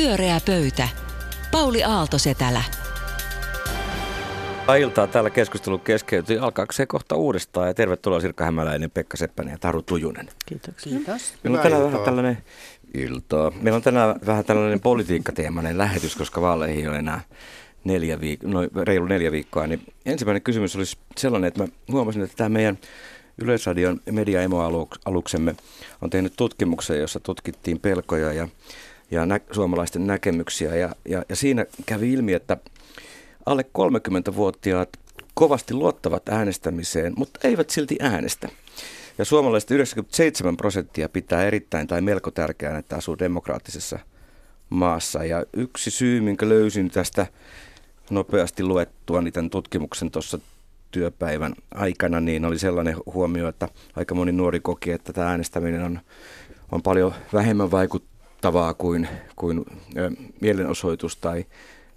Pyöreä pöytä. Pauli Aalto Setälä. Iltaa täällä keskustelu keskeytyi. Alkaako se kohta uudestaan? Ja tervetuloa Sirkka Hämäläinen, Pekka Seppänen ja Taru Tujunen. Kiitoksia. Kiitos. Meillä on tänään vähän tällainen iltaa. Meillä on tänään vähän tällainen politiikkateemainen lähetys, koska vaaleihin on enää neljä viik- no, reilu neljä viikkoa. Niin ensimmäinen kysymys olisi sellainen, että mä huomasin, että tämä meidän Yleisradion media-emoaluksemme on tehnyt tutkimuksen, jossa tutkittiin pelkoja ja, ja nä- suomalaisten näkemyksiä. Ja, ja, ja siinä kävi ilmi, että alle 30-vuotiaat kovasti luottavat äänestämiseen, mutta eivät silti äänestä. Ja suomalaiset 97 prosenttia pitää erittäin tai melko tärkeänä, että asuu demokraattisessa maassa. Ja yksi syy, minkä löysin tästä nopeasti luettua tämän tutkimuksen tuossa työpäivän aikana, niin oli sellainen huomio, että aika moni nuori koki, että tämä äänestäminen on, on paljon vähemmän vaikuttavaa kuin, kuin ö, mielenosoitus tai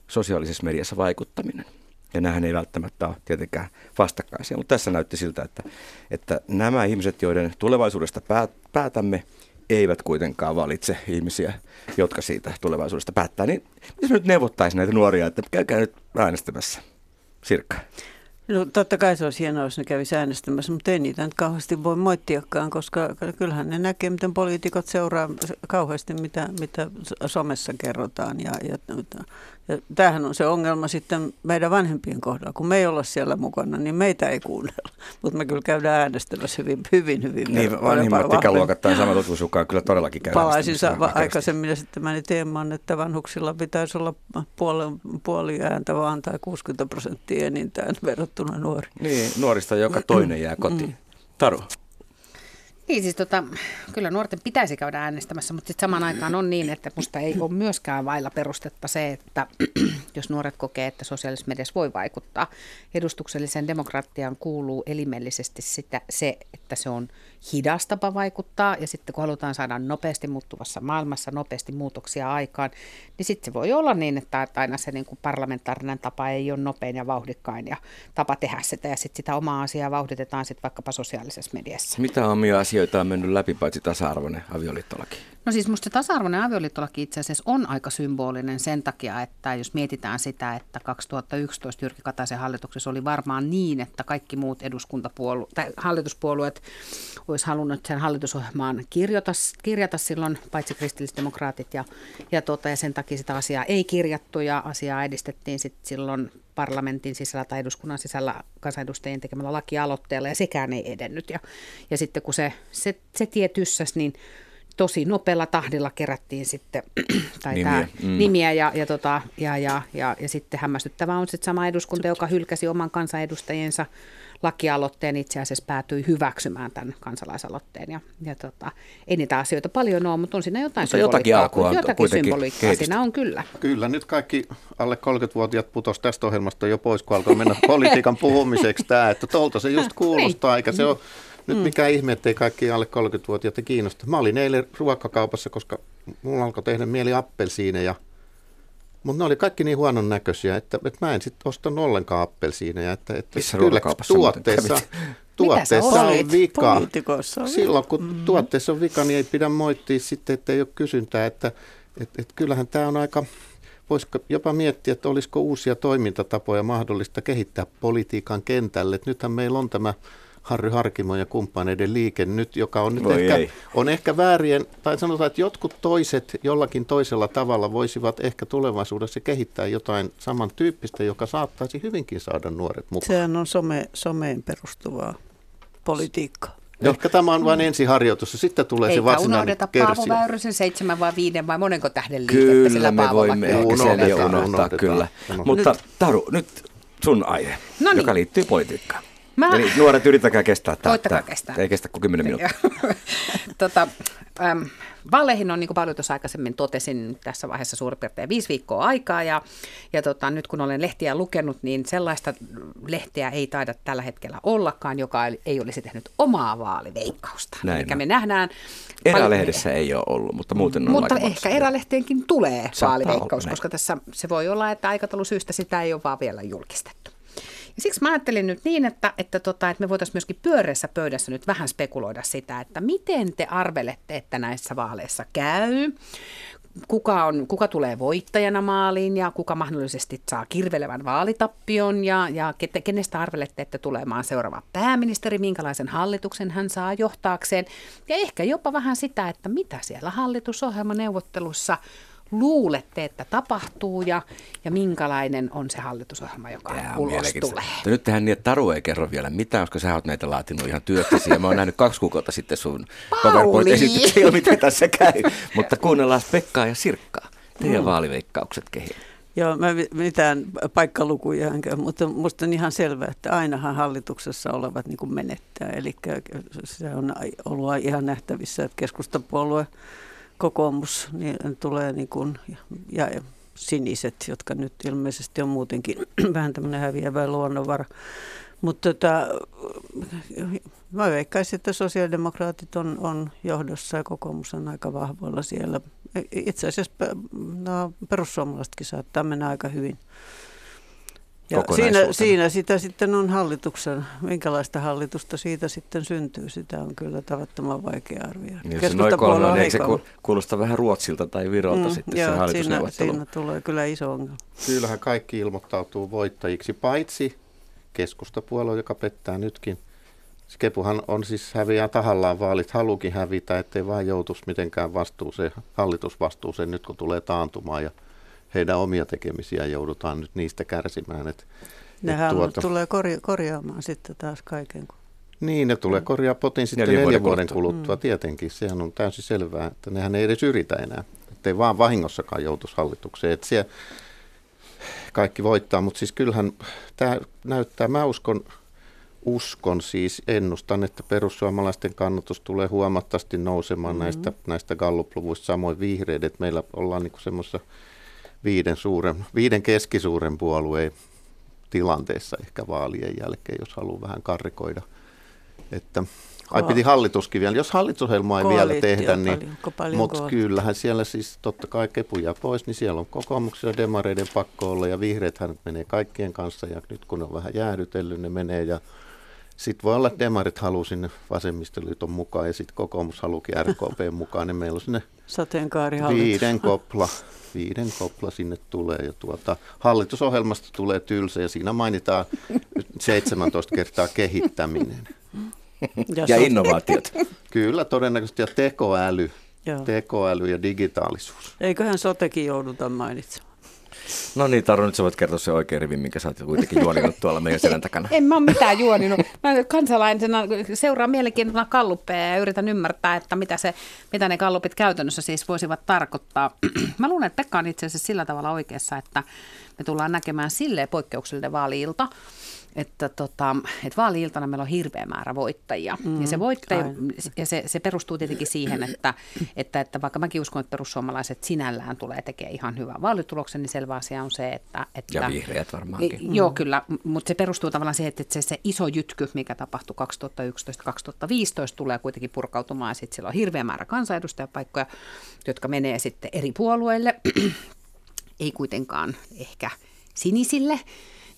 sosiaalisessa mediassa vaikuttaminen. Ja nämähän ei välttämättä ole tietenkään vastakkaisia, mutta tässä näytti siltä, että, että nämä ihmiset, joiden tulevaisuudesta päätämme, eivät kuitenkaan valitse ihmisiä, jotka siitä tulevaisuudesta päättää. Niin miten nyt neuvottaisi näitä nuoria, että käykää nyt äänestämässä? Sirkka. No totta kai se olisi hienoa, jos ne kävisi äänestämässä, mutta ei niitä nyt kauheasti voi moittiakaan, koska kyllähän ne näkee, miten poliitikot seuraa kauheasti, mitä, mitä somessa kerrotaan. Ja, ja, ja tämähän on se ongelma sitten meidän vanhempien kohdalla. Kun me ei olla siellä mukana, niin meitä ei kuunnella. Mutta me kyllä käydään äänestämässä hyvin, hyvin, hyvin. Niin, vanhimmat ikäluokat tai samat tutkimusukaan kyllä todellakin käydään Palaisin sa- aikaisemmin esittämäni teemaan, että vanhuksilla pitäisi olla puoli, puoli ääntä vaan tai 60 prosenttia enintään verrattuna nuoriin. Niin, nuorista joka toinen jää kotiin. Mm. Taru. Niin siis tota, kyllä nuorten pitäisi käydä äänestämässä, mutta sitten samaan aikaan on niin, että musta ei ole myöskään vailla perustetta se, että jos nuoret kokee, että sosiaalisessa mediassa voi vaikuttaa. Edustukselliseen demokratiaan kuuluu elimellisesti sitä, se, että se on hidas tapa vaikuttaa ja sitten kun halutaan saada nopeasti muuttuvassa maailmassa nopeasti muutoksia aikaan, niin sitten se voi olla niin, että aina se niin kuin parlamentaarinen tapa ei ole nopein ja vauhdikkain ja tapa tehdä sitä ja sitten sitä omaa asiaa vauhditetaan sitten vaikkapa sosiaalisessa mediassa. Mitä omia asioita on mennyt läpi paitsi tasa-arvoinen avioliittolaki? No siis musta tasa-arvoinen avioliittolaki itse asiassa on aika symbolinen sen takia, että jos mietitään sitä, että 2011 Jyrki Kataisen hallituksessa oli varmaan niin, että kaikki muut eduskuntapuolueet tai hallituspuolueet olisi halunnut sen hallitusohjelmaan kirjata, kirjata silloin, paitsi kristillisdemokraatit ja, ja, tuota, ja sen takia sitä asiaa ei kirjattu ja asiaa edistettiin sitten silloin parlamentin sisällä tai eduskunnan sisällä kansanedustajien tekemällä lakialoitteella ja sekään ei edennyt. Ja, ja sitten kun se, se, se tie tyssäs, niin tosi nopealla tahdilla kerättiin sitten tai nimiä, tämä, mm. nimiä ja, ja, tota, ja, ja, ja, ja sitten hämmästyttävää on sitten sama eduskunta, joka hylkäsi oman kansanedustajiensa lakialoitteen itse asiassa päätyi hyväksymään tämän kansalaisaloitteen. Ja, ja tota, ei niitä asioita paljon ole, mutta on siinä jotain mutta jotakin alkua on jotakin symboliikkaa siinä on kyllä. Kyllä, nyt kaikki alle 30-vuotiaat putos tästä ohjelmasta jo pois, kun alkoi mennä politiikan puhumiseksi tämä, että tuolta se just kuulostaa, niin. eikä se ole nyt mm. mikä ihme, ettei kaikki alle 30-vuotiaita kiinnosta. Mä olin eilen ruokakaupassa, koska mulla alkoi tehdä mieli appelsiineja. Mutta ne oli kaikki niin huonon näköisiä, että, että mä en sitten ostanut ollenkaan appelsiineja. Että, että Missä kyllä tuotteessa, tuotteessa on vika. Silloin kun mm. tuotteessa on vika, niin ei pidä moittia sitten, että ei ole kysyntää. Että, että, että kyllähän tämä on aika, voisiko jopa miettiä, että olisiko uusia toimintatapoja mahdollista kehittää politiikan kentälle. Että nythän meillä on tämä Harry Harkimo ja kumppaneiden liike nyt, joka on nyt ehkä, on ehkä väärien, tai sanotaan, että jotkut toiset jollakin toisella tavalla voisivat ehkä tulevaisuudessa kehittää jotain samantyyppistä, joka saattaisi hyvinkin saada nuoret mukaan. Sehän on some, someen perustuvaa politiikkaa. Ehkä tämä on vain ensiharjoitus ja sitten tulee Eikä se varsinainen unohdeta versio. Paavo Väyrysen seitsemän vai viiden vai monenko tähden liikettä Kyllä sillä me voimme ehkä Unohdetaan, unohtaa, unohdetaan. kyllä. Unohdetaan. Mutta Taru, nyt sun aihe, No niin. joka liittyy politiikkaan. Mä- Eli nuoret yrittäkää kestää tämä. Koittakaa kestää. Ei kestä kuin 10 minuuttia. tota, äm, vaaleihin on, niin kuin paljon tuossa aikaisemmin totesin, tässä vaiheessa suurin piirtein viisi viikkoa aikaa. Ja, ja tota, nyt kun olen lehtiä lukenut, niin sellaista lehteä ei taida tällä hetkellä ollakaan, joka ei olisi tehnyt omaa vaaliveikkausta. Näin on. me nähdään... Erälehdessä ei ole ollut, mutta muuten on Mutta aika ehkä erälehteenkin tulee Saattaa vaaliveikkaus, koska tässä se voi olla, että aikataulusyistä sitä ei ole vaan vielä julkistettu. Ja siksi mä ajattelin nyt niin, että, että, tota, että me voitaisiin myöskin pyöreässä pöydässä nyt vähän spekuloida sitä, että miten te arvelette, että näissä vaaleissa käy. kuka, on, kuka tulee voittajana maaliin ja kuka mahdollisesti saa kirvelevän vaalitappion ja, ja kenestä arvelette, että tulee maan seuraava pääministeri, minkälaisen hallituksen hän saa johtaakseen ja ehkä jopa vähän sitä, että mitä siellä hallitusohjelmaneuvottelussa luulette, että tapahtuu ja, ja minkälainen on se hallitusohjelma, joka Jaa, ulos tulee. Nyt tehdään niin, että Taru ei kerro vielä mitään, koska sä oot näitä laatinut ihan työksesi ja mä oon nähnyt kaksi kuukautta sitten sun PowerPoint-esityksen, miten tässä käy. Mutta kuunnellaan Pekkaa ja Sirkkaa. Teidän mm. vaaliveikkaukset kehiin. Joo, mä mitään paikkalukuja enkä, mutta musta on ihan selvää, että ainahan hallituksessa olevat niin kuin menettää. Eli se on ollut ihan nähtävissä, että keskustapuolue kokoomus niin tulee niin kuin, ja siniset, jotka nyt ilmeisesti on muutenkin vähän tämmöinen häviävä luonnonvara. Mutta tota, mä veikkaisin, että sosiaalidemokraatit on, on johdossa ja kokoomus on aika vahvoilla siellä. Itse asiassa no, perussuomalaisetkin saattaa mennä aika hyvin. Ja siinä, siinä sitä sitten on hallituksen, minkälaista hallitusta siitä sitten syntyy, sitä on kyllä tavattoman vaikea arvioida. Niin, se noin kolme, on, se kuulostaa vähän Ruotsilta tai Virolta mm, sitten joo, se siinä, siinä tulee kyllä iso ongelma. Kyllähän kaikki ilmoittautuu voittajiksi, paitsi keskustapuolue, joka pettää nytkin. Kepuhan on siis häviää tahallaan vaalit, halukin hävitä, ettei vaan joutuisi mitenkään vastuuseen, hallitusvastuuseen nyt kun tulee taantumaan ja heidän omia tekemisiä joudutaan nyt niistä kärsimään. Et, Nehän et tuota, tulee korja- korjaamaan sitten taas kaiken. Niin, ne tulee korjaa potin sitten neljän, neljän vuoden kuluttua, mm. tietenkin. Sehän on täysin selvää, että nehän ei edes yritä enää. Että ei vaan vahingossakaan joutuisi hallitukseen. Että siellä kaikki voittaa, mutta siis kyllähän tämä näyttää, mä uskon, uskon siis, ennustan, että perussuomalaisten kannatus tulee huomattavasti nousemaan mm-hmm. näistä, näistä Gallup-luvuista, samoin vihreät, että meillä ollaan niin semmoisessa viiden, suuren, viiden keskisuuren puolueen tilanteessa ehkä vaalien jälkeen, jos haluaa vähän karrikoida. Että, ai piti hallituskin vielä, jos hallitusohjelmaa ei vielä tehdä, niin, mutta kyllähän siellä siis totta kai kepuja pois, niin siellä on kokoomuksia demareiden pakko olla ja vihreäthän menee kaikkien kanssa ja nyt kun on vähän jäähdytellyt, ne menee ja sitten voi olla, että demarit haluaa sinne vasemmistoliiton mukaan ja sitten kokoomus haluukin RKP mukaan, niin meillä on sinne viiden kopla viiden kopla sinne tulee ja tuota, hallitusohjelmasta tulee tylsä ja siinä mainitaan 17 kertaa kehittäminen. Ja, ja innovaatiot. Kyllä, todennäköisesti ja tekoäly, Joo. tekoäly ja digitaalisuus. Eiköhän sotekin jouduta mainitsemaan. No niin, Taru, nyt sä voit kertoa se oikein rivin, minkä sä oot kuitenkin juoninut tuolla meidän selän takana. En mä ole mitään juoninut. Mä kansalaisena seuraan mielenkiinnolla kalluppeja ja yritän ymmärtää, että mitä, se, mitä ne kallupit käytännössä siis voisivat tarkoittaa. Mä luulen, että Pekka on itse asiassa sillä tavalla oikeassa, että me tullaan näkemään silleen poikkeuksellinen vaaliilta, että, tota, että vaali-iltana meillä on hirveä määrä voittajia. Mm, ja se, voittaja, ja se, se perustuu tietenkin siihen, että, että, että vaikka mäkin uskon, että perussuomalaiset sinällään tulee tekemään ihan hyvän vaalituloksen, niin selvä asia on se, että... että ja vihreät varmaankin. Mm. Joo, kyllä, mutta se perustuu tavallaan siihen, että se, se iso jytky, mikä tapahtui 2011-2015, tulee kuitenkin purkautumaan, ja sitten siellä on hirveä määrä kansanedustajapaikkoja, jotka menee sitten eri puolueille, ei kuitenkaan ehkä sinisille,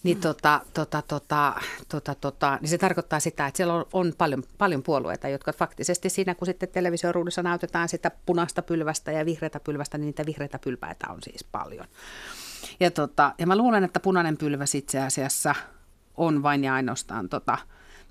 niin, tota, tota, tota, tota, tota, niin se tarkoittaa sitä, että siellä on, on paljon, paljon puolueita, jotka faktisesti siinä, kun sitten televisioruudussa näytetään sitä punaista pylvästä ja vihreätä pylvästä, niin niitä vihreitä pylväitä on siis paljon. Ja, tota, ja mä luulen, että punainen pylväs itse asiassa on vain ja ainoastaan tota,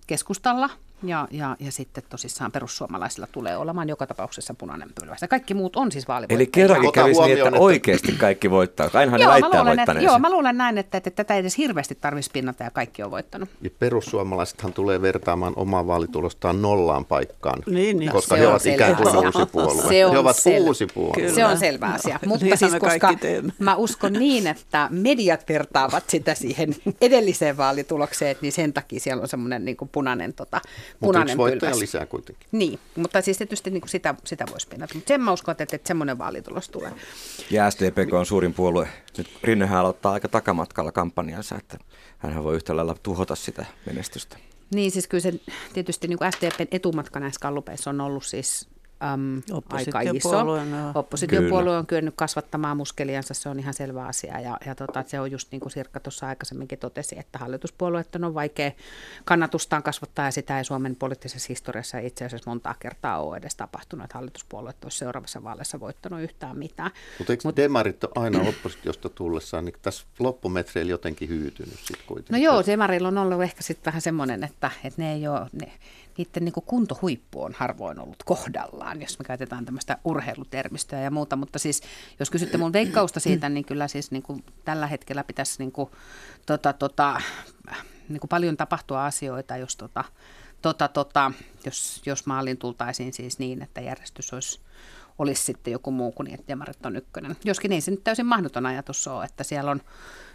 keskustalla – ja, ja, ja sitten tosissaan perussuomalaisilla tulee olemaan joka tapauksessa punainen pylväs. Ja kaikki muut on siis vaalivoittajia. Eli kerrankin kävisi niin, että, että oikeasti kaikki voittaa. Ainahan ne väittää luulen, että, Joo, mä luulen näin, että, että tätä ei edes hirveästi tarvitsisi pinnata ja kaikki on voittanut. Ja perussuomalaisethan tulee vertaamaan omaa vaalitulostaan nollaan paikkaan, niin, niin. koska he ovat ikään kuin uusi puolue. Se on he ovat sel- uusi puolue. Kyllä. Se on selvä asia. Mutta niin siis koska mä uskon niin, että mediat vertaavat sitä siihen edelliseen vaalitulokseen, niin sen takia siellä on semmoinen niin punainen, tota, punainen pylväs vähän lisää kuitenkin. Niin, mutta siis tietysti niin kuin sitä, sitä voisi pinnata. Mutta sen mä uskon, että, että semmoinen vaalitulos tulee. Ja SDP on suurin puolue. Nyt Rinnehän aloittaa aika takamatkalla kampanjansa, että hän voi yhtä lailla tuhota sitä menestystä. Niin, siis kyllä se tietysti niin kuin SDPn etumatka näissä kallupeissa on ollut siis äm, aika iso. Oppositiopuolue on kyennyt kasvattamaan muskeliansa, se on ihan selvä asia. Ja, ja tota, se on just niin kuin Sirkka tuossa aikaisemminkin totesi, että hallituspuolueet on vaikea kannatustaan kasvattaa ja sitä ei Suomen poliittisessa historiassa itse asiassa montaa kertaa ole edes tapahtunut, että hallituspuolueet olisi seuraavassa vaaleissa voittanut yhtään mitään. Mutta eikö Mut, demarit ole aina oppositiosta tullessaan, niin tässä loppumetreillä jotenkin hyytynyt sitten kuitenkin? No joo, demarilla on ollut ehkä sitten vähän semmoinen, että, että ne ei ole, ne, niiden niin kuin kuntohuippu on harvoin ollut kohdallaan, jos me käytetään tämmöistä urheilutermistöä ja muuta. Mutta siis, jos kysytte mun veikkausta siitä, niin kyllä siis niin kuin tällä hetkellä pitäisi niin kuin, tota, tota, niin kuin paljon tapahtua asioita, jos, tota, tota, tota, jos, jos maaliin tultaisiin siis niin, että järjestys olisi, olisi sitten joku muu kuin että demarit on ykkönen. Joskin ei se nyt täysin mahdoton ajatus ole, että siellä on,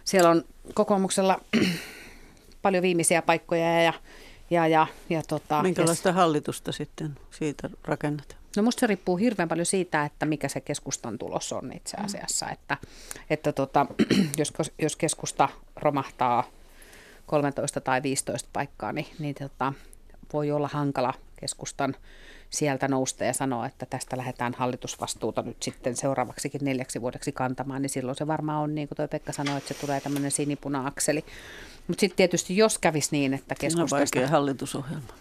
siellä on kokoomuksella paljon viimeisiä paikkoja ja ja, ja, ja tota, Minkälaista ja, hallitusta sitten siitä rakennetaan? No musta se riippuu hirveän paljon siitä, että mikä se keskustan tulos on itse mm. asiassa. Mm. Että, että tota, jos, jos keskusta romahtaa 13 tai 15 paikkaa, niin, niin tota, voi olla hankala keskustan sieltä nousta ja sanoa, että tästä lähdetään hallitusvastuuta nyt sitten seuraavaksikin neljäksi vuodeksi kantamaan, niin silloin se varmaan on, niin kuin toi Pekka sanoi, että se tulee tämmöinen sinipuna-akseli. Mutta sitten tietysti jos kävisi niin, että keskustasta... No vaikea hallitusohjelma.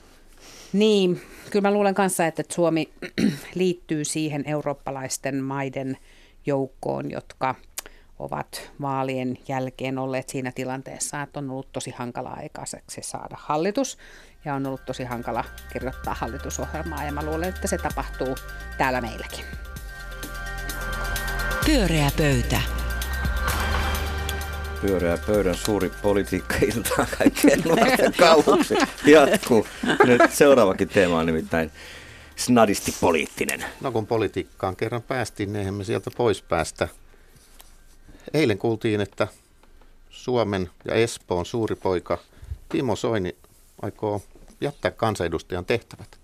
Niin, kyllä mä luulen kanssa, että Suomi liittyy siihen eurooppalaisten maiden joukkoon, jotka ovat vaalien jälkeen olleet siinä tilanteessa, että on ollut tosi hankala aikaiseksi saada hallitus ja on ollut tosi hankala kirjoittaa hallitusohjelmaa ja mä luulen, että se tapahtuu täällä meilläkin. Pyöreä pöytä pyöreä pöydän suuri politiikka-ilta kaikkeen nuorten kauhuksi jatkuu. Nyt seuraavakin teema on nimittäin snadisti poliittinen. No kun politiikkaan kerran päästiin, niin me sieltä pois päästä. Eilen kuultiin, että Suomen ja Espoon suuri poika Timo Soini aikoo jättää kansanedustajan tehtävät.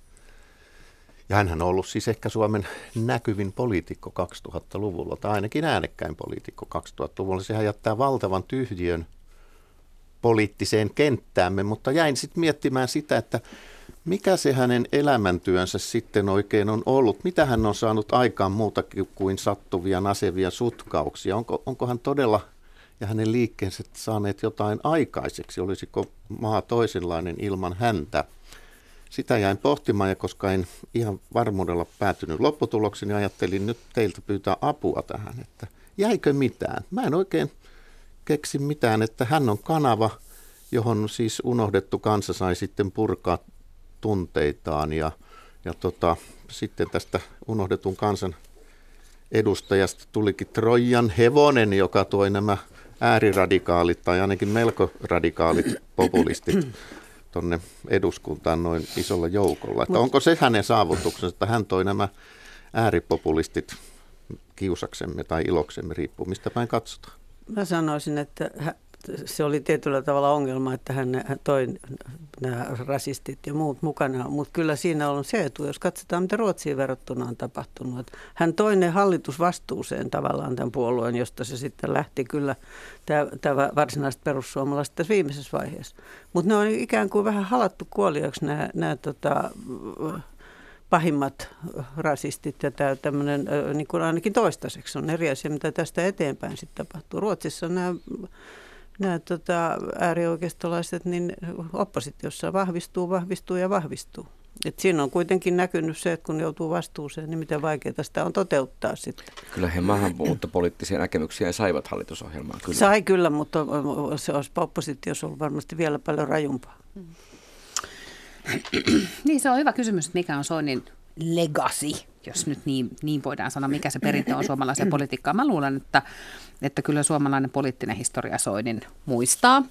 Ja hän on ollut siis ehkä Suomen näkyvin poliitikko 2000-luvulla, tai ainakin äänekkäin poliitikko 2000-luvulla. Sehän jättää valtavan tyhjiön poliittiseen kenttäämme, mutta jäin sitten miettimään sitä, että mikä se hänen elämäntyönsä sitten oikein on ollut? Mitä hän on saanut aikaan muuta kuin sattuvia nasevia sutkauksia? Onko, onko hän todella ja hänen liikkeensä saaneet jotain aikaiseksi? Olisiko maa toisenlainen ilman häntä? sitä jäin pohtimaan ja koska en ihan varmuudella päätynyt lopputuloksiin, niin ajattelin nyt teiltä pyytää apua tähän, että jäikö mitään? Mä en oikein keksi mitään, että hän on kanava, johon siis unohdettu kansa sai sitten purkaa tunteitaan ja, ja tota, sitten tästä unohdetun kansan edustajasta tulikin Trojan hevonen, joka toi nämä ääriradikaalit tai ainakin melko radikaalit populistit tuonne eduskuntaan noin isolla joukolla. Että onko se hänen saavutuksensa, että hän toi nämä ääripopulistit kiusaksemme tai iloksemme, riippuu mistä päin katsotaan? Mä sanoisin, että se oli tietyllä tavalla ongelma, että hän, toi nämä rasistit ja muut mukana, mutta kyllä siinä on se etu, jos katsotaan, mitä Ruotsiin verrattuna on tapahtunut. Että hän toi ne hallitusvastuuseen tavallaan tämän puolueen, josta se sitten lähti kyllä tämä varsinaiset perussuomalaiset tässä viimeisessä vaiheessa. Mutta ne on ikään kuin vähän halattu kuoliaksi nämä, nämä tota, pahimmat rasistit ja tämä tämmöinen, niin kuin ainakin toistaiseksi on eri asia, mitä tästä eteenpäin sitten tapahtuu. Ruotsissa nämä nämä tota, äärioikeistolaiset, niin oppositiossa vahvistuu, vahvistuu ja vahvistuu. Et siinä on kuitenkin näkynyt se, että kun joutuu vastuuseen, niin miten vaikeaa sitä on toteuttaa sitten. Kyllä he maahanmuuttopoliittisia näkemyksiä saivat hallitusohjelmaan. Kyllä. Sai kyllä, mutta se olisi oppositiossa ollut varmasti vielä paljon rajumpaa. niin se on hyvä kysymys, mikä on Soinin legacy, jos nyt niin, niin voidaan sanoa, mikä se perintö on suomalaiseen politiikkaan. Mä luulen, että, että kyllä suomalainen poliittinen historia Soinin muistaa.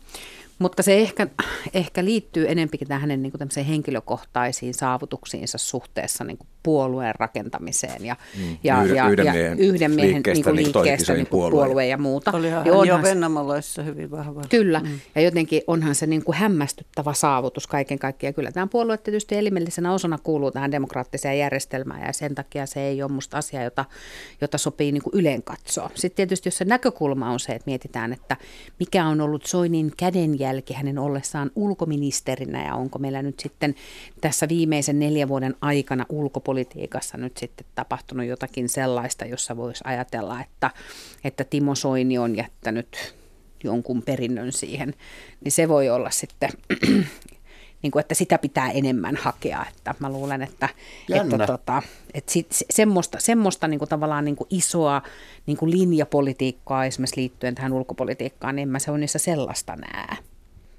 Mutta se ehkä, ehkä liittyy enempikin tähän hänen niin kuin henkilökohtaisiin saavutuksiinsa suhteessa niin kuin puolueen rakentamiseen ja, mm. ja, yhden, ja, yhden ja miehen yhden miehen liikkeestä, niin kuin liikkeestä niin kuin puolue. puolue ja muuta. Olihan ja jo Vennamolaissa hyvin vahva. Kyllä, mm. ja jotenkin onhan se niin kuin hämmästyttävä saavutus kaiken kaikkiaan. Kyllä tämä puolue tietysti elimellisenä osana kuuluu tähän demokraattiseen järjestelmään ja sen takia se ei ole musta asia, jota, jota sopii niin kuin yleen katsoa. Sitten tietysti jos se näkökulma on se, että mietitään, että mikä on ollut Soinin kädenjälki jälki hänen ollessaan ulkoministerinä ja onko meillä nyt sitten tässä viimeisen neljän vuoden aikana ulkopolitiikassa nyt sitten tapahtunut jotakin sellaista, jossa voisi ajatella, että, että Timo Soini on jättänyt jonkun perinnön siihen, niin se voi olla sitten niin kuin, että sitä pitää enemmän hakea. Että mä luulen, että, että, tota, että sit, se, semmoista, semmoista niin kuin tavallaan niin kuin isoa niin kuin linjapolitiikkaa esimerkiksi liittyen tähän ulkopolitiikkaan, niin en mä se on niissä sellaista näe.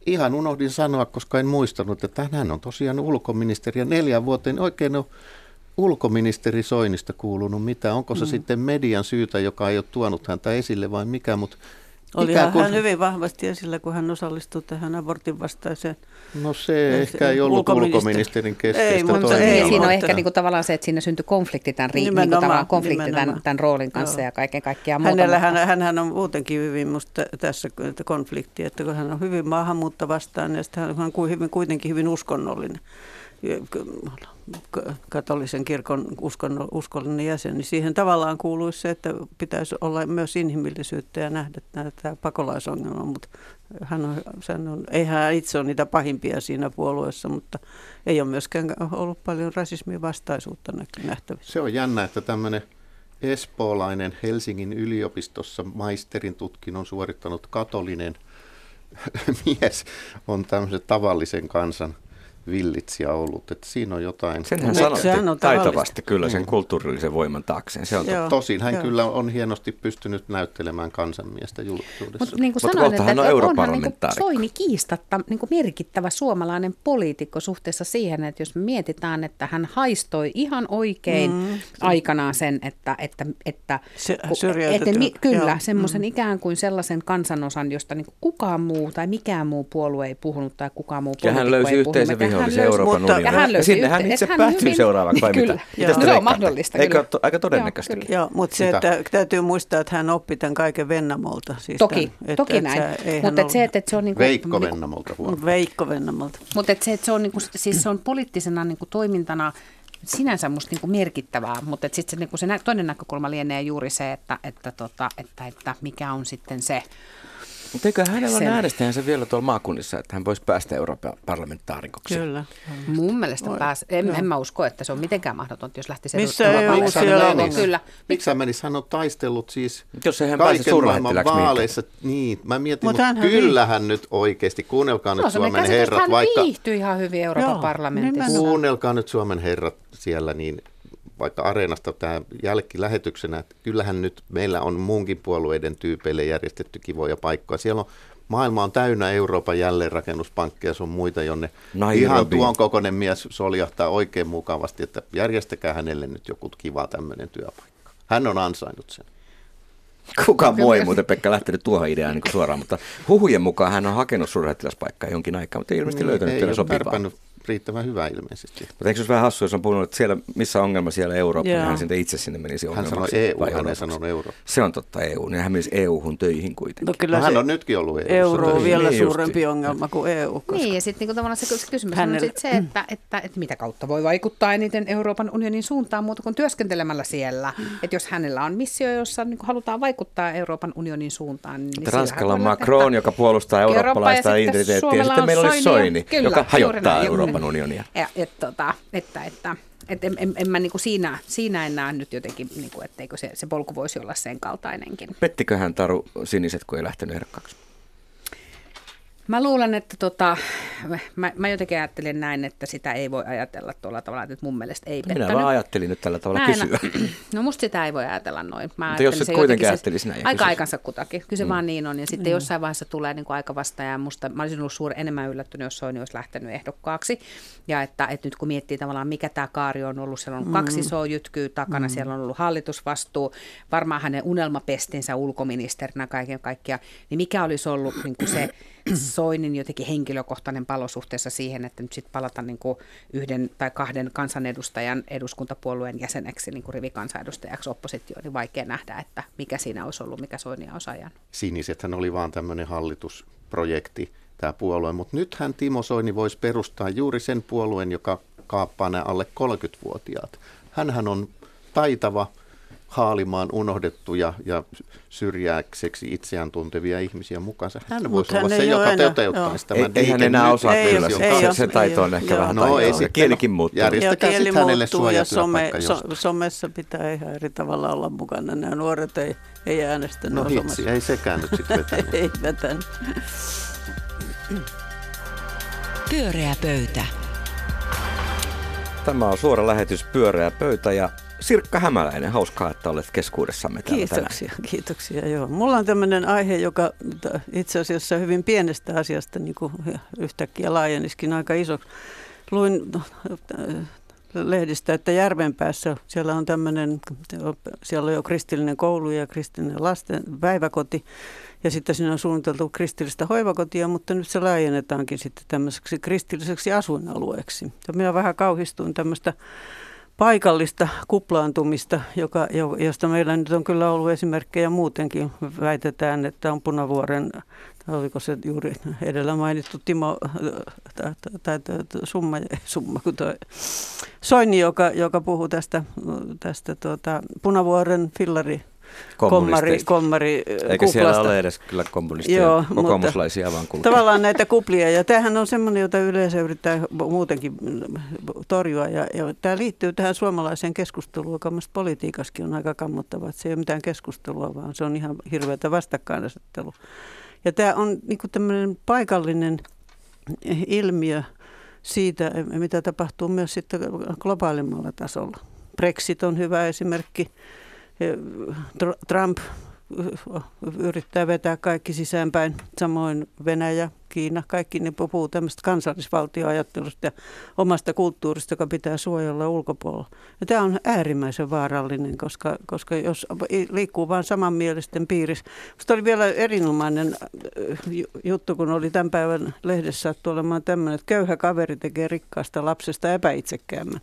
Ihan unohdin sanoa, koska en muistanut, että hän on tosiaan ulkoministeri ja neljän vuoteen oikein on ulkoministeri Soinista kuulunut mitä. Onko se mm. sitten median syytä, joka ei ole tuonut häntä esille vai mikä, mutta oli hän kuin... hyvin vahvasti esillä, kun hän osallistui tähän abortin vastaiseen. No se ehkä ei ollut ulkoministerin keskeistä ei, mutta ei, Siinä on ehkä niin kuin tavallaan se, että siinä syntyi konflikti tämän, ri, niin kuin konflikti tämän, tämän roolin kanssa Joo. ja kaiken kaikkiaan muuta. Hänellä, hän, hän on muutenkin hyvin musta tässä konflikti, että kun hän on hyvin maahanmuutta vastaan ja sitten hän on hyvin, kuitenkin hyvin uskonnollinen katolisen kirkon uskon, uskollinen jäsen, niin siihen tavallaan kuuluisi se, että pitäisi olla myös inhimillisyyttä ja nähdä tämä pakolaisongelma, mutta hän on, hän on, ei hän itse ole niitä pahimpia siinä puolueessa, mutta ei ole myöskään ollut paljon rasismin vastaisuutta nähtävissä. Se on jännä, että tämmöinen espoolainen Helsingin yliopistossa maisterin tutkinnon suorittanut katolinen mies on tämmöisen tavallisen kansan villitsijä ollut. Että siinä on jotain. Senhän sanotti on taitavasti kyllä sen mm. kulttuurillisen voiman taakseen. Se on Joo. Tosin hän Joo. kyllä on hienosti pystynyt näyttelemään kansanmiestä julkisuudessa. Mutta niin kuin Mut sanoin, että, että onhan niin kuin Soini kiistatta niin kuin merkittävä suomalainen poliitikko suhteessa siihen, että jos me mietitään, että hän haistoi ihan oikein mm. aikanaan sen, että, että, että, Se, että mi, kyllä, semmoisen mm. ikään kuin sellaisen kansanosan, josta niin kukaan muu tai mikään muu puolue ei puhunut tai kukaan muu poliitikko ei löysi yhteisen vihollisen Euroopan mutta, unioni. Hän ja sinne hän itse päätyy hyvin, seuraavaksi vai kyllä, mitä? Joo. No, se on mahdollista. Eikö ole aika todennäköistä? Joo, Joo mutta se, että täytyy muistaa, että hän oppi tämän kaiken Vennamolta. Siis toki, tämän, toki että, näin. Että mutta se, että se on niin kuin, Veikko Vennamolta. Veikko Vennamolta. Mutta se, että se on, niin kuin, siis se on poliittisena niin kuin toimintana sinänsä musta niin kuin merkittävää, mutta sitten se, niin kuin se toinen näkökulma lienee juuri se, että, että, tota, että, että mikä on sitten se mutta eikö hänellä ole äänestäjänsä vielä tuolla maakunnissa, että hän voisi päästä Euroopan parlamentaarikoksi? Kyllä. Mun mielestä pääs. En, en mä usko, että se on mitenkään mahdotonta, jos lähtisi Missä EU siellä on? Kyllä. Miksi hän menisi? Hän on taistellut siis jos hän kaiken maailman vaaleissa. Niin, mä mietin, mutta, mutta kyllähän nyt oikeasti, kuunnelkaa no, nyt Suomen herrat. Hän vaikka, viihtyi ihan hyvin Euroopan Joo, parlamentissa. Kuunnelkaa nyt Suomen herrat siellä, niin vaikka Areenasta tämä jälkilähetyksenä, että kyllähän nyt meillä on muunkin puolueiden tyypeille järjestetty kivoja paikkoja. Siellä on maailma on täynnä Euroopan jälleenrakennuspankkeja, se on muita, jonne Nairobi. ihan tuon kokoinen mies soljahtaa oikein mukavasti, että järjestäkää hänelle nyt joku kiva tämmöinen työpaikka. Hän on ansainnut sen. Kukaan muu ei muuten Pekka lähtenyt tuohon ideaan niin suoraan, mutta huhujen mukaan hän on hakenut suurlähettiläspaikkaa jonkin aikaa, mutta ei ilmeisesti niin, löytänyt ei sopivaa riittävän hyvä ilmeisesti. Mutta eikö se vähän hassu, jos on puhunut, että siellä, missä ongelma siellä Eurooppa, niin hän sitten itse sinne menisi Hän sanoi EU, hän ei sanonut euro. Se on totta EU, niin hän menisi EU-hun töihin kuitenkin. No kyllä no, hän on nytkin ollut EU. Euro on vielä niin suurempi justi. ongelma kuin EU. Koska niin, ja sitten niinku tavallaan se, kysymys Hänelle... on sit se, että, että, että, että mitä kautta voi vaikuttaa eniten Euroopan unionin suuntaan muuta kuin työskentelemällä siellä. Että jos hänellä on missio, jossa niin halutaan vaikuttaa Euroopan unionin suuntaan. Niin Ranskalla on Macron, joka puolustaa eurooppalaista identiteettiä, ja sitten meillä olisi Soini, joka hajottaa Euroopan unionia. Ja, et, tota, että, että et en, en, en mä niinku siinä, siinä en näe nyt jotenkin, niinku, etteikö se, se polku voisi olla sen kaltainenkin. Pettiköhän Taru Siniset, kun ei lähtenyt ehdokkaaksi? Mä luulen, että tota, mä, mä jotenkin ajattelin näin, että sitä ei voi ajatella tuolla tavalla, että mun mielestä ei pettänyt. Minä vaan ajattelin nyt tällä tavalla Näin, kysyä. No musta sitä ei voi ajatella noin. Mä Mutta jos et kuitenkin ajattelisi näin. Aika aikansa kutakin. Kyllä se mm. vaan niin on. Ja sitten mm. jossain vaiheessa tulee niin kuin aika vasta ja musta, mä olisin ollut suuri enemmän yllättynyt, jos Soini olisi lähtenyt ehdokkaaksi. Ja että, että nyt kun miettii tavallaan, mikä tämä kaari on ollut, siellä on mm. kaksi isoa jytkyä takana, mm. siellä on ollut hallitusvastuu, varmaan hänen unelmapestinsä ulkoministerinä kaiken kaikkiaan, niin mikä olisi ollut niin kuin se Soinin jotenkin henkilökohtainen palo suhteessa siihen, että nyt sitten palata niin kuin yhden tai kahden kansanedustajan eduskuntapuolueen jäseneksi, niin kuin rivikansanedustajaksi oppositioon, niin vaikea nähdä, että mikä siinä olisi ollut, mikä Soinia olisi ajanut. Sinisethän oli vaan tämmöinen hallitusprojekti, tämä puolue, mutta nythän Timo Soini voisi perustaa juuri sen puolueen, joka kaappaa ne alle 30-vuotiaat. Hänhän on taitava haalimaan unohdettuja ja syrjääkseksi itseään tuntevia ihmisiä mukaansa. Hän voisi hän olla se, ei joka enää, toteuttaisi Ei, tämän ei hän enää osaa Ei kyllä. ole, Se, ei se, se taito on ehkä Joo. vähän No taitoa. ei sitten, Kielikin muuttuu. järjest- Ja Järjestäkää kieli sit hänelle muuttuu ja some, so, somessa pitää ihan eri tavalla olla mukana. Nämä nuoret ei, ei äänestä. ne No hitsi, somessa. ei sekään nyt sitten vetänyt. ei vetänyt. Pyöreä pöytä. Tämä on suora lähetys Pyöreä pöytä ja Sirkka Hämäläinen, hauskaa, että olet keskuudessamme täällä tänään. Kiitoksia, kiitoksia. Joo. Mulla on tämmöinen aihe, joka itse asiassa hyvin pienestä asiasta niin kuin yhtäkkiä laajeniskin aika isoksi. Luin äh, lehdistä, että Järvenpäässä siellä on tämmöinen, siellä on jo kristillinen koulu ja kristillinen lasten päiväkoti. Ja sitten siinä on suunniteltu kristillistä hoivakotia, mutta nyt se laajennetaankin sitten tämmöiseksi kristilliseksi asuinalueeksi. Ja minä vähän kauhistuin tämmöistä paikallista kuplaantumista, joka, jo- josta meillä nyt on kyllä ollut esimerkkejä muutenkin. Väitetään, että on Punavuoren, oliko se juuri edellä mainittu Timo, tai, tai, tai summa, summa kun toi, Soini, joka, joka puhuu tästä, tästä tuota, Punavuoren fillari kommari, kommari Eikä siellä kuplasta. ole edes kyllä kommunisteja, Joo, kokoomuslaisia vaan kulkee. Tavallaan näitä kuplia, ja tämähän on semmoinen, jota yleensä yrittää muutenkin torjua, ja, ja tämä liittyy tähän suomalaiseen keskusteluun, joka myös politiikassakin on aika kammottava, että se ei ole mitään keskustelua, vaan se on ihan hirveätä vastakkainasettelu. Ja tämä on niin tämmöinen paikallinen ilmiö siitä, mitä tapahtuu myös sitten globaalimmalla tasolla. Brexit on hyvä esimerkki. Tr- Trump yrittää vetää kaikki sisäänpäin, samoin Venäjä, Kiina, kaikki ne puhuu tämmöistä kansallisvaltioajattelusta ja omasta kulttuurista, joka pitää suojella ulkopuolella. Ja tämä on äärimmäisen vaarallinen, koska, koska jos liikkuu vain samanmielisten piirissä. Minusta oli vielä erinomainen äh, ju- juttu, kun oli tämän päivän lehdessä sattu tämmöinen, että köyhä kaveri tekee rikkaasta lapsesta epäitsekkäämmän.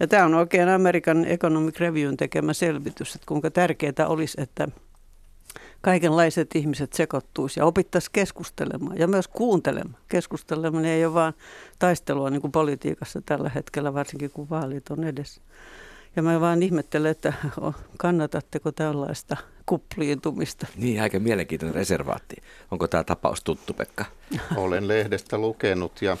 Ja tämä on oikein American Economic Reviewn tekemä selvitys, että kuinka tärkeää olisi, että kaikenlaiset ihmiset sekoittuisi ja opittaisiin keskustelemaan ja myös kuuntelemaan. Keskusteleminen ei ole vain taistelua niin kuin politiikassa tällä hetkellä, varsinkin kun vaalit on edessä. Ja mä vaan ihmettelen, että kannatatteko tällaista kupliintumista. Niin, aika mielenkiintoinen reservaatti. Onko tämä tapaus tuttu, Pekka? Olen lehdestä lukenut ja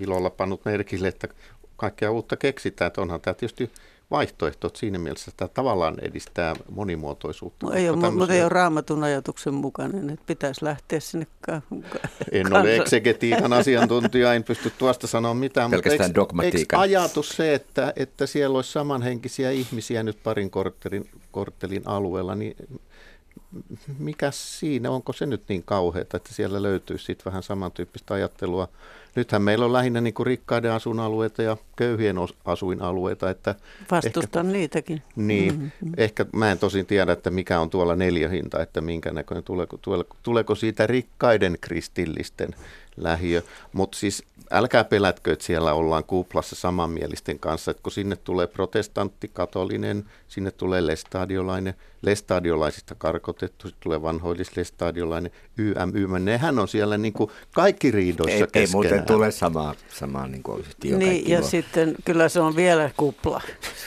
ilolla pannut merkille, että kaikkea uutta keksitään. Että onhan tämä tietysti vaihtoehto että siinä mielessä, että tämä tavallaan edistää monimuotoisuutta. No ei ole, koska mutta ei tämmöisiä- ole raamatun ajatuksen mukainen, että pitäisi lähteä sinne ka- En kansa- ole eksegetiikan asiantuntija, en pysty tuosta sanoa mitään. Pelkästään mutta dogmatiikan. eikö ajatus se, että, että siellä olisi samanhenkisiä ihmisiä nyt parin korttelin, korttelin alueella, niin mikä siinä, onko se nyt niin kauheata, että siellä löytyy sitten vähän samantyyppistä ajattelua. Nythän meillä on lähinnä niin kuin rikkaiden asuinalueita ja köyhien asuinalueita, että Vastustan niitäkin. niin, mm-hmm. ehkä mä en tosin tiedä, että mikä on tuolla neliöhinta, että minkä näköinen, tuleeko, tuleeko, tuleeko siitä rikkaiden kristillisten lähiö, mutta siis älkää pelätkö, että siellä ollaan kuplassa samanmielisten kanssa, että kun sinne tulee protestantti, katolinen, sinne tulee lestadiolainen, lestadiolaisista karkotettu, sitten tulee vanhoillislestadiolainen, YM, YM, nehän on siellä niin kuin kaikki riidoissa Ei, ei keskenään. muuten tule samaa, samaa niin kuin yhtiö Niin, ja sitten kyllä se on vielä kupla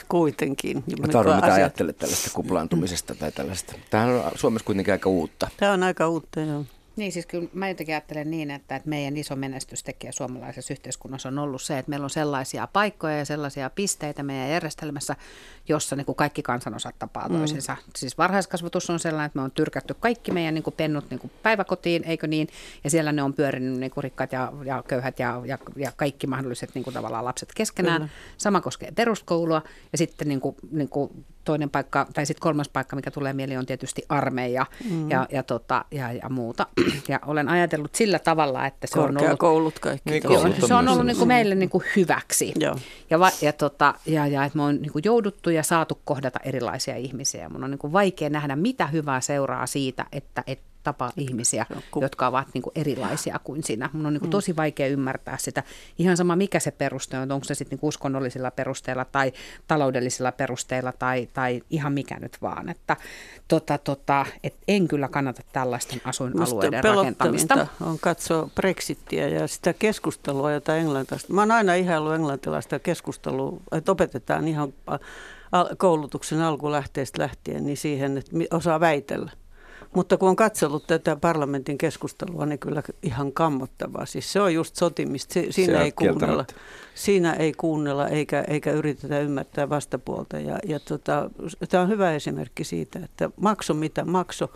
kuitenkin. Mä tarvitsen mitä ajattelet tällaista kuplaantumisesta tai tällaista. Tämähän on Suomessa kuitenkin aika uutta. Tämä on aika uutta, joo. Niin, siis kyllä mä jotenkin ajattelen niin, että, että meidän iso menestystekijä suomalaisessa yhteiskunnassa on ollut se, että meillä on sellaisia paikkoja ja sellaisia pisteitä meidän järjestelmässä, jossa niin kuin kaikki kansanosat tapaa toisensa. Mm. Siis varhaiskasvatus on sellainen, että me on tyrkätty kaikki meidän niin kuin pennut niin kuin päiväkotiin, eikö niin? Ja siellä ne on pyörinyt niin kuin rikkaat ja, ja köyhät ja, ja, ja kaikki mahdolliset niin kuin tavallaan lapset keskenään. Kyllä. Sama koskee peruskoulua ja sitten niin kuin, niin kuin toinen paikka, tai sitten kolmas paikka, mikä tulee mieleen, on tietysti armeija mm. ja, ja, tota, ja, ja muuta. Ja olen ajatellut sillä tavalla, että se on ollut... Korkeakoulut kaikki. Niin, Koulut on se on ollut niin kuin meille niin kuin hyväksi. Joo. Ja, va, ja, tota, ja, ja että me on niin kuin jouduttu ja saatu kohdata erilaisia ihmisiä. Mun on niin kuin vaikea nähdä, mitä hyvää seuraa siitä, että et tapaa ihmisiä, jotka ovat niin kuin erilaisia kuin sinä. Mun on niin kuin tosi vaikea ymmärtää sitä. Ihan sama, mikä se peruste on, onko se sitten niin uskonnollisilla perusteilla tai taloudellisilla perusteilla tai, tai ihan mikä nyt vaan. Että, tota, tota, et en kyllä kannata tällaisten asuinalueiden Musta rakentamista. on katsoa Brexittiä ja sitä keskustelua, jota englantilaista. Mä oon aina ihaillut englantilaista keskustelua, että opetetaan ihan koulutuksen alkulähteestä lähtien niin siihen, että osaa väitellä. Mutta kun on katsellut tätä parlamentin keskustelua, niin kyllä ihan kammottavaa. Siis se on just sotimista. Si- siinä, ei kuunnella, siinä ei kuunnella eikä, eikä yritetä ymmärtää vastapuolta. Ja, ja tota, tämä on hyvä esimerkki siitä, että makso mitä makso,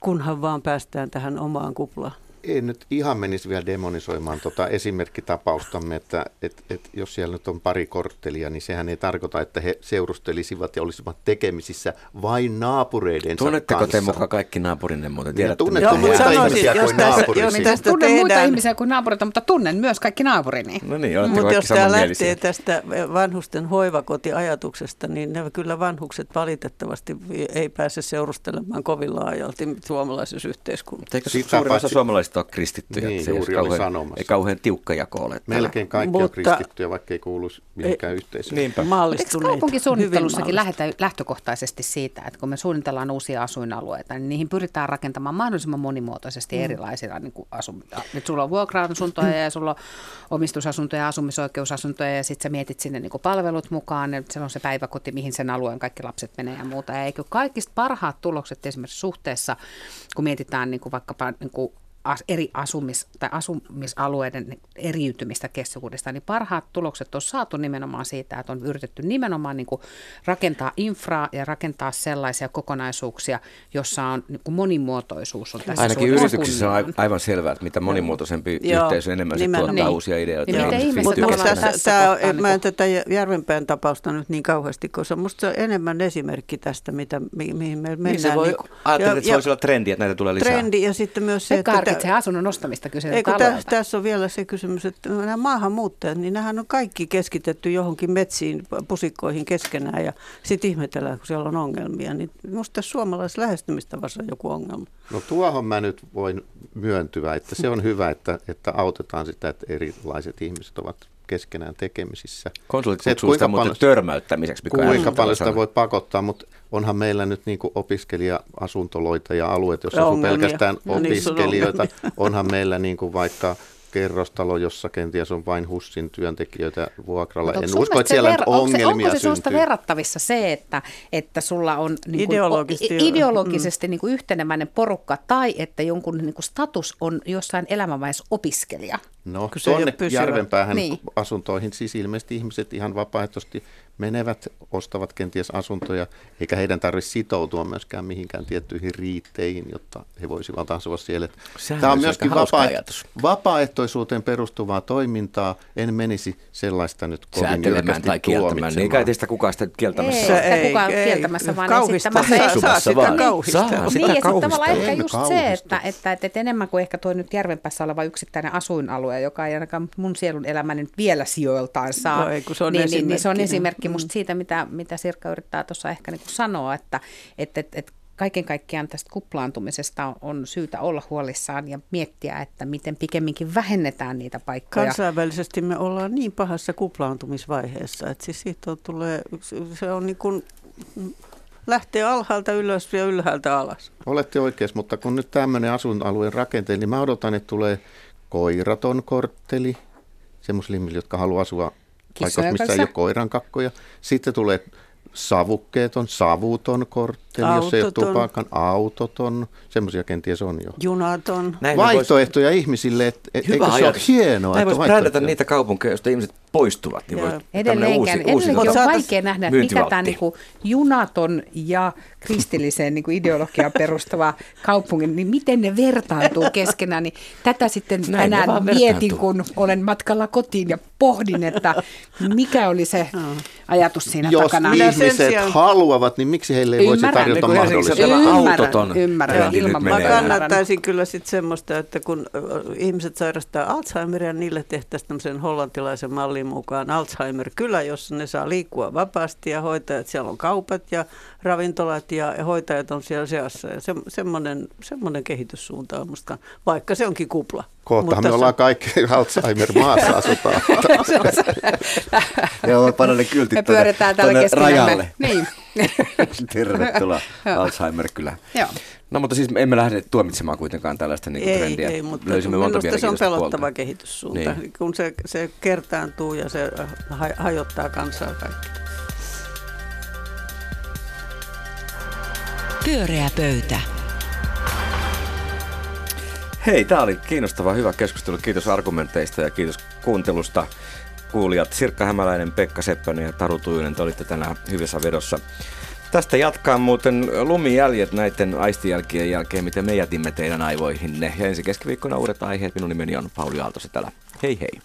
kunhan vaan päästään tähän omaan kuplaan en nyt ihan menisi vielä demonisoimaan tuota esimerkkitapaustamme, että et, et jos siellä nyt on pari korttelia, niin sehän ei tarkoita, että he seurustelisivat ja olisivat tekemisissä vain naapureiden Tunnetteko te mukaan kaikki naapurinne muuten? Tiedätte tunnette Joo, muita sanoisin, ihmisiä jos kuin naapurisi. Jos tästä tunnen tehdään... muita ihmisiä kuin naapurita, mutta tunnen myös kaikki naapurini. No niin, Mutta jos tämä lähtee tästä vanhusten hoivakotiajatuksesta, niin ne kyllä vanhukset valitettavasti ei pääse seurustelemaan kovin laajalti suomalaisessa yhteiskunnassa. Eikö suurin osa suomalaisista ole kristittyjä. Niin, se juuri kauhean, oli sanomassa. Ei kauhean tiukka jako ole. Melkein kaikki Mutta, on kristittyjä, vaikka ei kuuluisi mihinkään yhteisöön. Niinpä. Eikö kaupunkisuunnittelussakin lähdetä lähtökohtaisesti siitä, että kun me suunnitellaan uusia asuinalueita, niin niihin pyritään rakentamaan mahdollisimman monimuotoisesti mm. erilaisilla niin kuin. Nyt sulla on vuokra-asuntoja ja sulla on omistusasuntoja, asumisoikeusasuntoja ja sitten sä mietit sinne niin kuin palvelut mukaan. Ja se on se päiväkoti, mihin sen alueen kaikki lapset menee ja muuta. Ja eikö kaikista parhaat tulokset esimerkiksi suhteessa, kun mietitään niin kuin vaikkapa niin kuin as, eri asumis- tai asumisalueiden eriytymistä keskuudesta, niin parhaat tulokset on saatu nimenomaan siitä, että on yritetty nimenomaan niin kuin rakentaa infraa ja rakentaa sellaisia kokonaisuuksia, jossa on niin kuin monimuotoisuus on tässä Ainakin yrityksissä on aivan selvää, että mitä monimuotoisempi Joo, yhteisö enemmän se tuottaa niin. uusia ideoita. Niin, niin, mutta tässä, tämä, on, mä en tätä Järvenpään tapausta nyt niin kauheasti, koska minusta se on enemmän esimerkki tästä, mitä, mihin me mennään. Niin se voi, niin kuin, ajattelet, että se voisi olla trendi, että näitä tulee lisää. Trendi ja sitten myös se, että se asunnon ostamista kyse Ei, tässä, tässä on vielä se kysymys, että nämä maahanmuuttajat, niin nämähän on kaikki keskitetty johonkin metsiin, pusikkoihin keskenään ja sitten ihmetellään, kun siellä on ongelmia. Niin minusta tässä suomalaisessa lähestymistavassa on joku ongelma. No tuohon mä nyt voin myöntyä, että se on hyvä, että, että autetaan sitä, että erilaiset ihmiset ovat keskenään tekemisissä. Konsulit kutsuu sitä paljon, törmäyttämiseksi. Mikä kuinka paljon sitä voi pakottaa, mutta onhan meillä nyt niin kuin opiskelija-asuntoloita ja alueet, joissa on pelkästään no niin, opiskelijoita. On onhan meillä niin kuin vaikka kerrostalo, jossa kenties on vain HUSSin työntekijöitä vuokralla. Mutta en usko, että siellä ver- ongelmia onko se, onko se sinusta verrattavissa se, että, että sulla on niin kuin, ideologisesti, ideologisesti mm. niin kuin yhteneväinen porukka tai että jonkun niin kuin status on jossain elämänvaiheessa opiskelija? No, tuonne Järvenpäähän niin. asuntoihin siis ilmeisesti ihmiset ihan vapaaehtoisesti menevät, ostavat kenties asuntoja, eikä heidän tarvitse sitoutua myöskään mihinkään tiettyihin riitteihin, jotta he voisivat asua siellä. Sehän Tämä on myöskin vapaa- vapaaehtoisuuteen perustuvaa toimintaa. En menisi sellaista nyt kovin jyrkästi tai kieltämään. Niin eikä teistä kukaan sitä kieltämässä. Ei, ei kukaan ei, kieltämässä, vaan kauhistamässä. Saa sitä kauhistaa. Saa sitä niin, ja sitten tavallaan ehkä just se, että, että, että, että enemmän kuin ehkä tuo nyt Järvenpäässä oleva yksittäinen asuinalue, joka ei ainakaan mun sielun elämäni nyt vielä sijoiltaan saa, no ei, se on niin, niin, niin se on esimerkki musta mm. siitä, mitä, mitä Sirkka yrittää tuossa ehkä niin kuin sanoa, että että, että, että kaiken kaikkiaan tästä kuplaantumisesta on syytä olla huolissaan ja miettiä, että miten pikemminkin vähennetään niitä paikkoja. Kansainvälisesti me ollaan niin pahassa kuplaantumisvaiheessa, että siis siitä on, tulee, se on niin kuin lähtee alhaalta ylös ja ylhäältä alas. Olette oikeassa, mutta kun nyt tämmöinen asuinalueen rakenteeli, niin mä odotan, että tulee koiraton kortteli semmoisille ihmisille, jotka haluaa asua paikassa, missä ei ole koiran kakkoja. Sitten tulee savukkeeton, savuton kortteli, autoton. jos ei ole tupakan, autoton, semmoisia kenties on jo. Junaton. Näin Vaihtoehtoja vois... ihmisille, et, et, eikö se ole hienoa? Näin voisi brändätä niitä kaupunkeja, joista ihmiset poistuvat. Niin voi edelleenkään, uusi, uusi on vaikea nähdä, mikä tämä niinku junaton ja kristilliseen niinku ideologiaan perustava kaupungin, niin miten ne vertaantuu keskenään. Niin tätä sitten Näin tänään mietin, kun olen matkalla kotiin ja pohdin, että mikä oli se ajatus siinä Jos takana. Jos ihmiset sijaan... haluavat, niin miksi heille ei voisi tarjota niin mahdollisuutta? Ymmärrän, ymmärrän. Ilman Mä kannattaisin kyllä sitten semmoista, että kun ihmiset sairastaa Alzheimeria, niille tehtäisiin tämmöisen hollantilaisen mallin mukaan Alzheimer-kylä, jossa ne saa liikkua vapaasti ja hoitajat, siellä on kaupat ja ravintolat ja hoitajat on siellä seassa. Ja se, semmoinen, semmoinen kehityssuunta on musta, vaikka se onkin kupla. Kohta me ollaan kaikki Alzheimer-maassa asutaan. Joo, panna ne kyltit me pyöritään täällä rajalle. Niin. Tervetuloa Alzheimer-kylään. No mutta siis emme lähde tuomitsemaan kuitenkaan tällaista niin ei, trendiä. Ei, mutta Löysimme monta minusta se on pelottava puolta. kehityssuunta, niin. kun se, se kertaantuu ja se äh, hajottaa kansaa kaikki. Pyöreä pöytä. Hei, tämä oli kiinnostava hyvä keskustelu. Kiitos argumenteista ja kiitos kuuntelusta. Kuulijat Sirkka Hämäläinen, Pekka Seppänen ja Taru Tujunen, te olitte tänään hyvässä vedossa. Tästä jatkaa muuten lumijäljet näiden aistijälkien jälkeen, miten me jätimme teidän aivoihinne. Ja ensi keskiviikkona uudet aiheet. Minun nimeni on Pauli Aaltosi täällä. Hei hei.